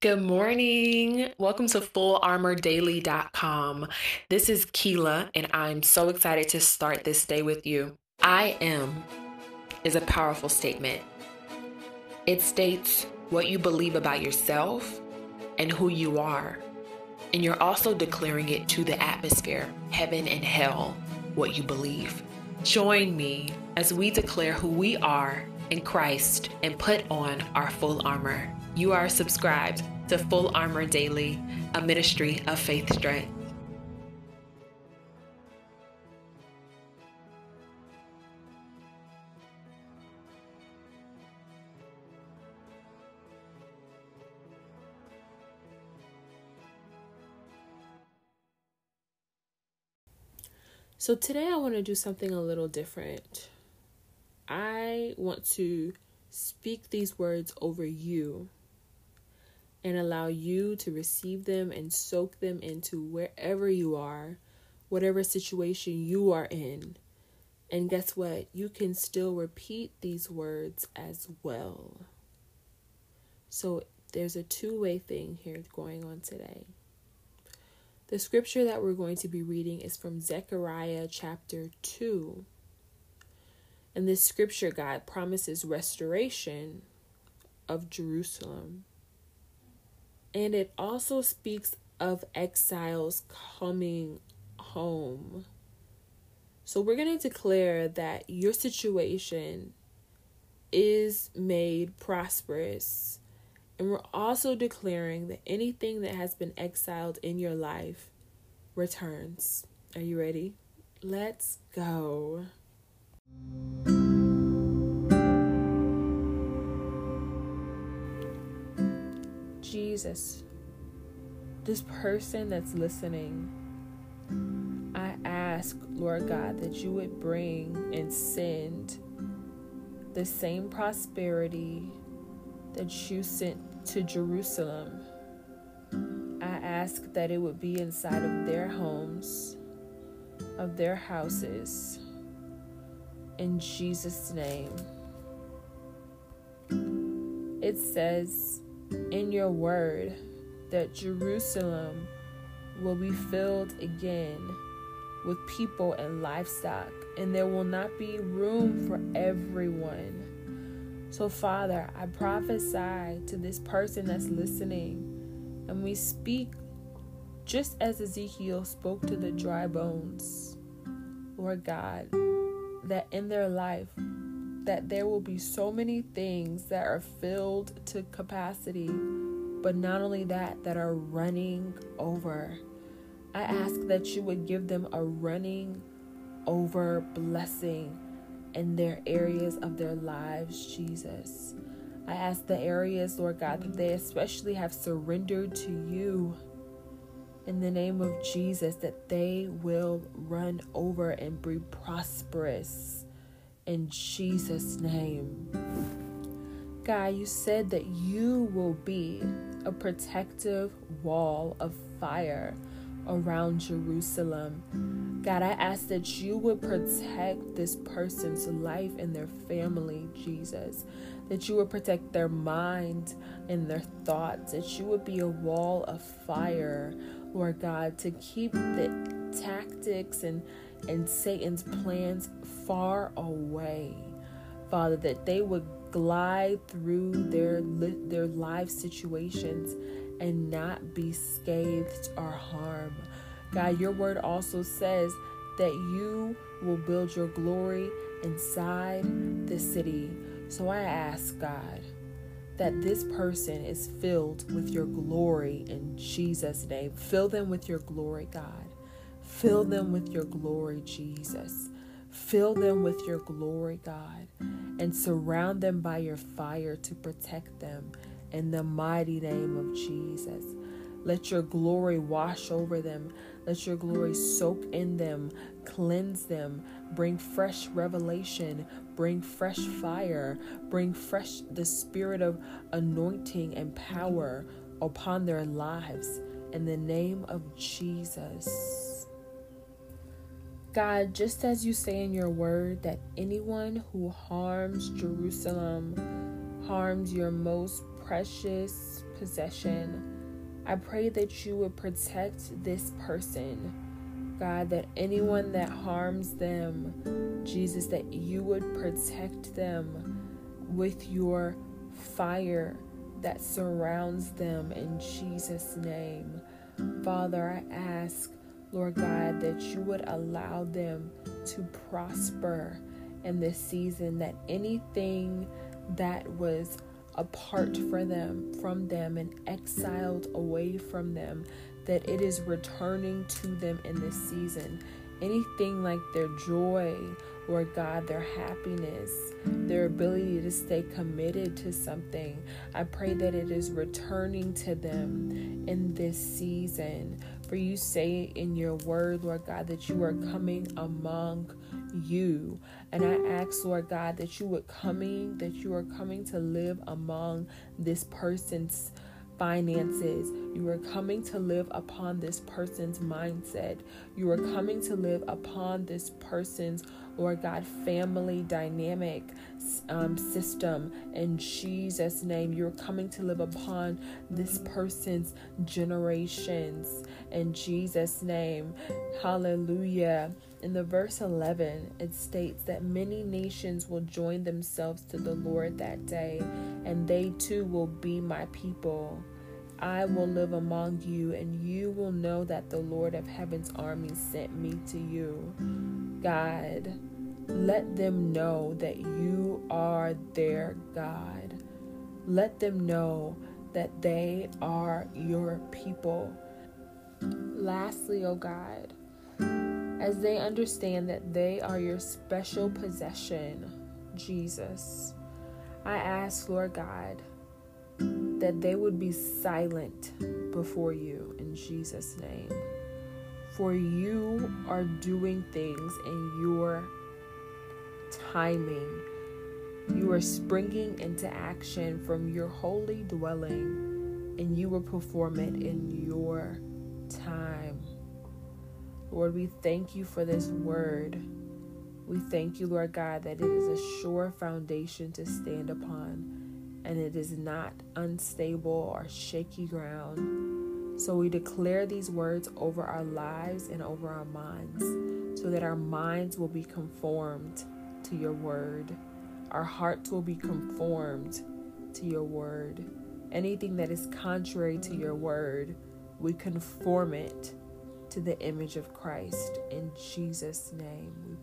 Good morning. Welcome to FullArmorDaily.com. This is Keela, and I'm so excited to start this day with you. I am is a powerful statement. It states what you believe about yourself and who you are. And you're also declaring it to the atmosphere, heaven and hell, what you believe. Join me as we declare who we are in Christ and put on our full armor. You are subscribed to Full Armor Daily, a ministry of faith strength. So today I want to do something a little different. I want to speak these words over you and allow you to receive them and soak them into wherever you are, whatever situation you are in. And guess what? You can still repeat these words as well. So there's a two way thing here going on today. The scripture that we're going to be reading is from Zechariah chapter 2. And this scripture, God promises restoration of Jerusalem. And it also speaks of exiles coming home. So we're going to declare that your situation is made prosperous. And we're also declaring that anything that has been exiled in your life returns. Are you ready? Let's go. Jesus, this person that's listening, I ask, Lord God, that you would bring and send the same prosperity that you sent to Jerusalem. I ask that it would be inside of their homes, of their houses. In Jesus' name. It says, in your word that Jerusalem will be filled again with people and livestock, and there will not be room for everyone. So, Father, I prophesy to this person that's listening, and we speak just as Ezekiel spoke to the dry bones, Lord God, that in their life that there will be so many things that are filled to capacity, but not only that, that are running over. I ask that you would give them a running over blessing in their areas of their lives, Jesus. I ask the areas, Lord God, that they especially have surrendered to you in the name of Jesus, that they will run over and be prosperous in Jesus' name. God, you said that you will be a protective wall of fire around Jerusalem. God, I ask that you would protect this person's life and their family, Jesus. That you would protect their mind and their thoughts. That you would be a wall of fire, Lord God, to keep the tactics and and Satan's plans far away. Father, that they would glide through their their life situations and not be scathed or harmed. God, your word also says that you will build your glory inside the city. So I ask God that this person is filled with your glory in Jesus' name. Fill them with your glory, God. Fill them with your glory, Jesus. Fill them with your glory, God, and surround them by your fire to protect them in the mighty name of Jesus. Let your glory wash over them. Let your glory soak in them, cleanse them, bring fresh revelation, bring fresh fire, bring fresh the spirit of anointing and power upon their lives in the name of Jesus. God, just as you say in your word that anyone who harms Jerusalem harms your most precious possession. I pray that you would protect this person. God, that anyone that harms them, Jesus, that you would protect them with your fire that surrounds them in Jesus' name. Father, I ask, Lord God, that you would allow them to prosper in this season, that anything that was apart for them from them and exiled away from them that it is returning to them in this season. Anything like their joy Lord God, their happiness, their ability to stay committed to something. I pray that it is returning to them in this season. For you say in your word, Lord God, that you are coming among you. And I ask, Lord God, that you would coming, that you are coming to live among this person's finances. You are coming to live upon this person's mindset. You are coming to live upon this person's Lord God, family dynamic um, system in Jesus' name. You're coming to live upon this person's generations in Jesus' name. Hallelujah. In the verse 11, it states that many nations will join themselves to the Lord that day, and they too will be my people. I will live among you, and you will know that the Lord of heaven's army sent me to you. God, let them know that you are their God. Let them know that they are your people. Lastly, O oh God, as they understand that they are your special possession, Jesus, I ask, Lord God, that they would be silent before you in Jesus' name. For you are doing things in your timing. You are springing into action from your holy dwelling, and you will perform it in your time. Lord, we thank you for this word. We thank you, Lord God, that it is a sure foundation to stand upon and it is not unstable or shaky ground. So we declare these words over our lives and over our minds so that our minds will be conformed to your word. Our hearts will be conformed to your word. Anything that is contrary to your word, we conform it to the image of Christ in Jesus' name.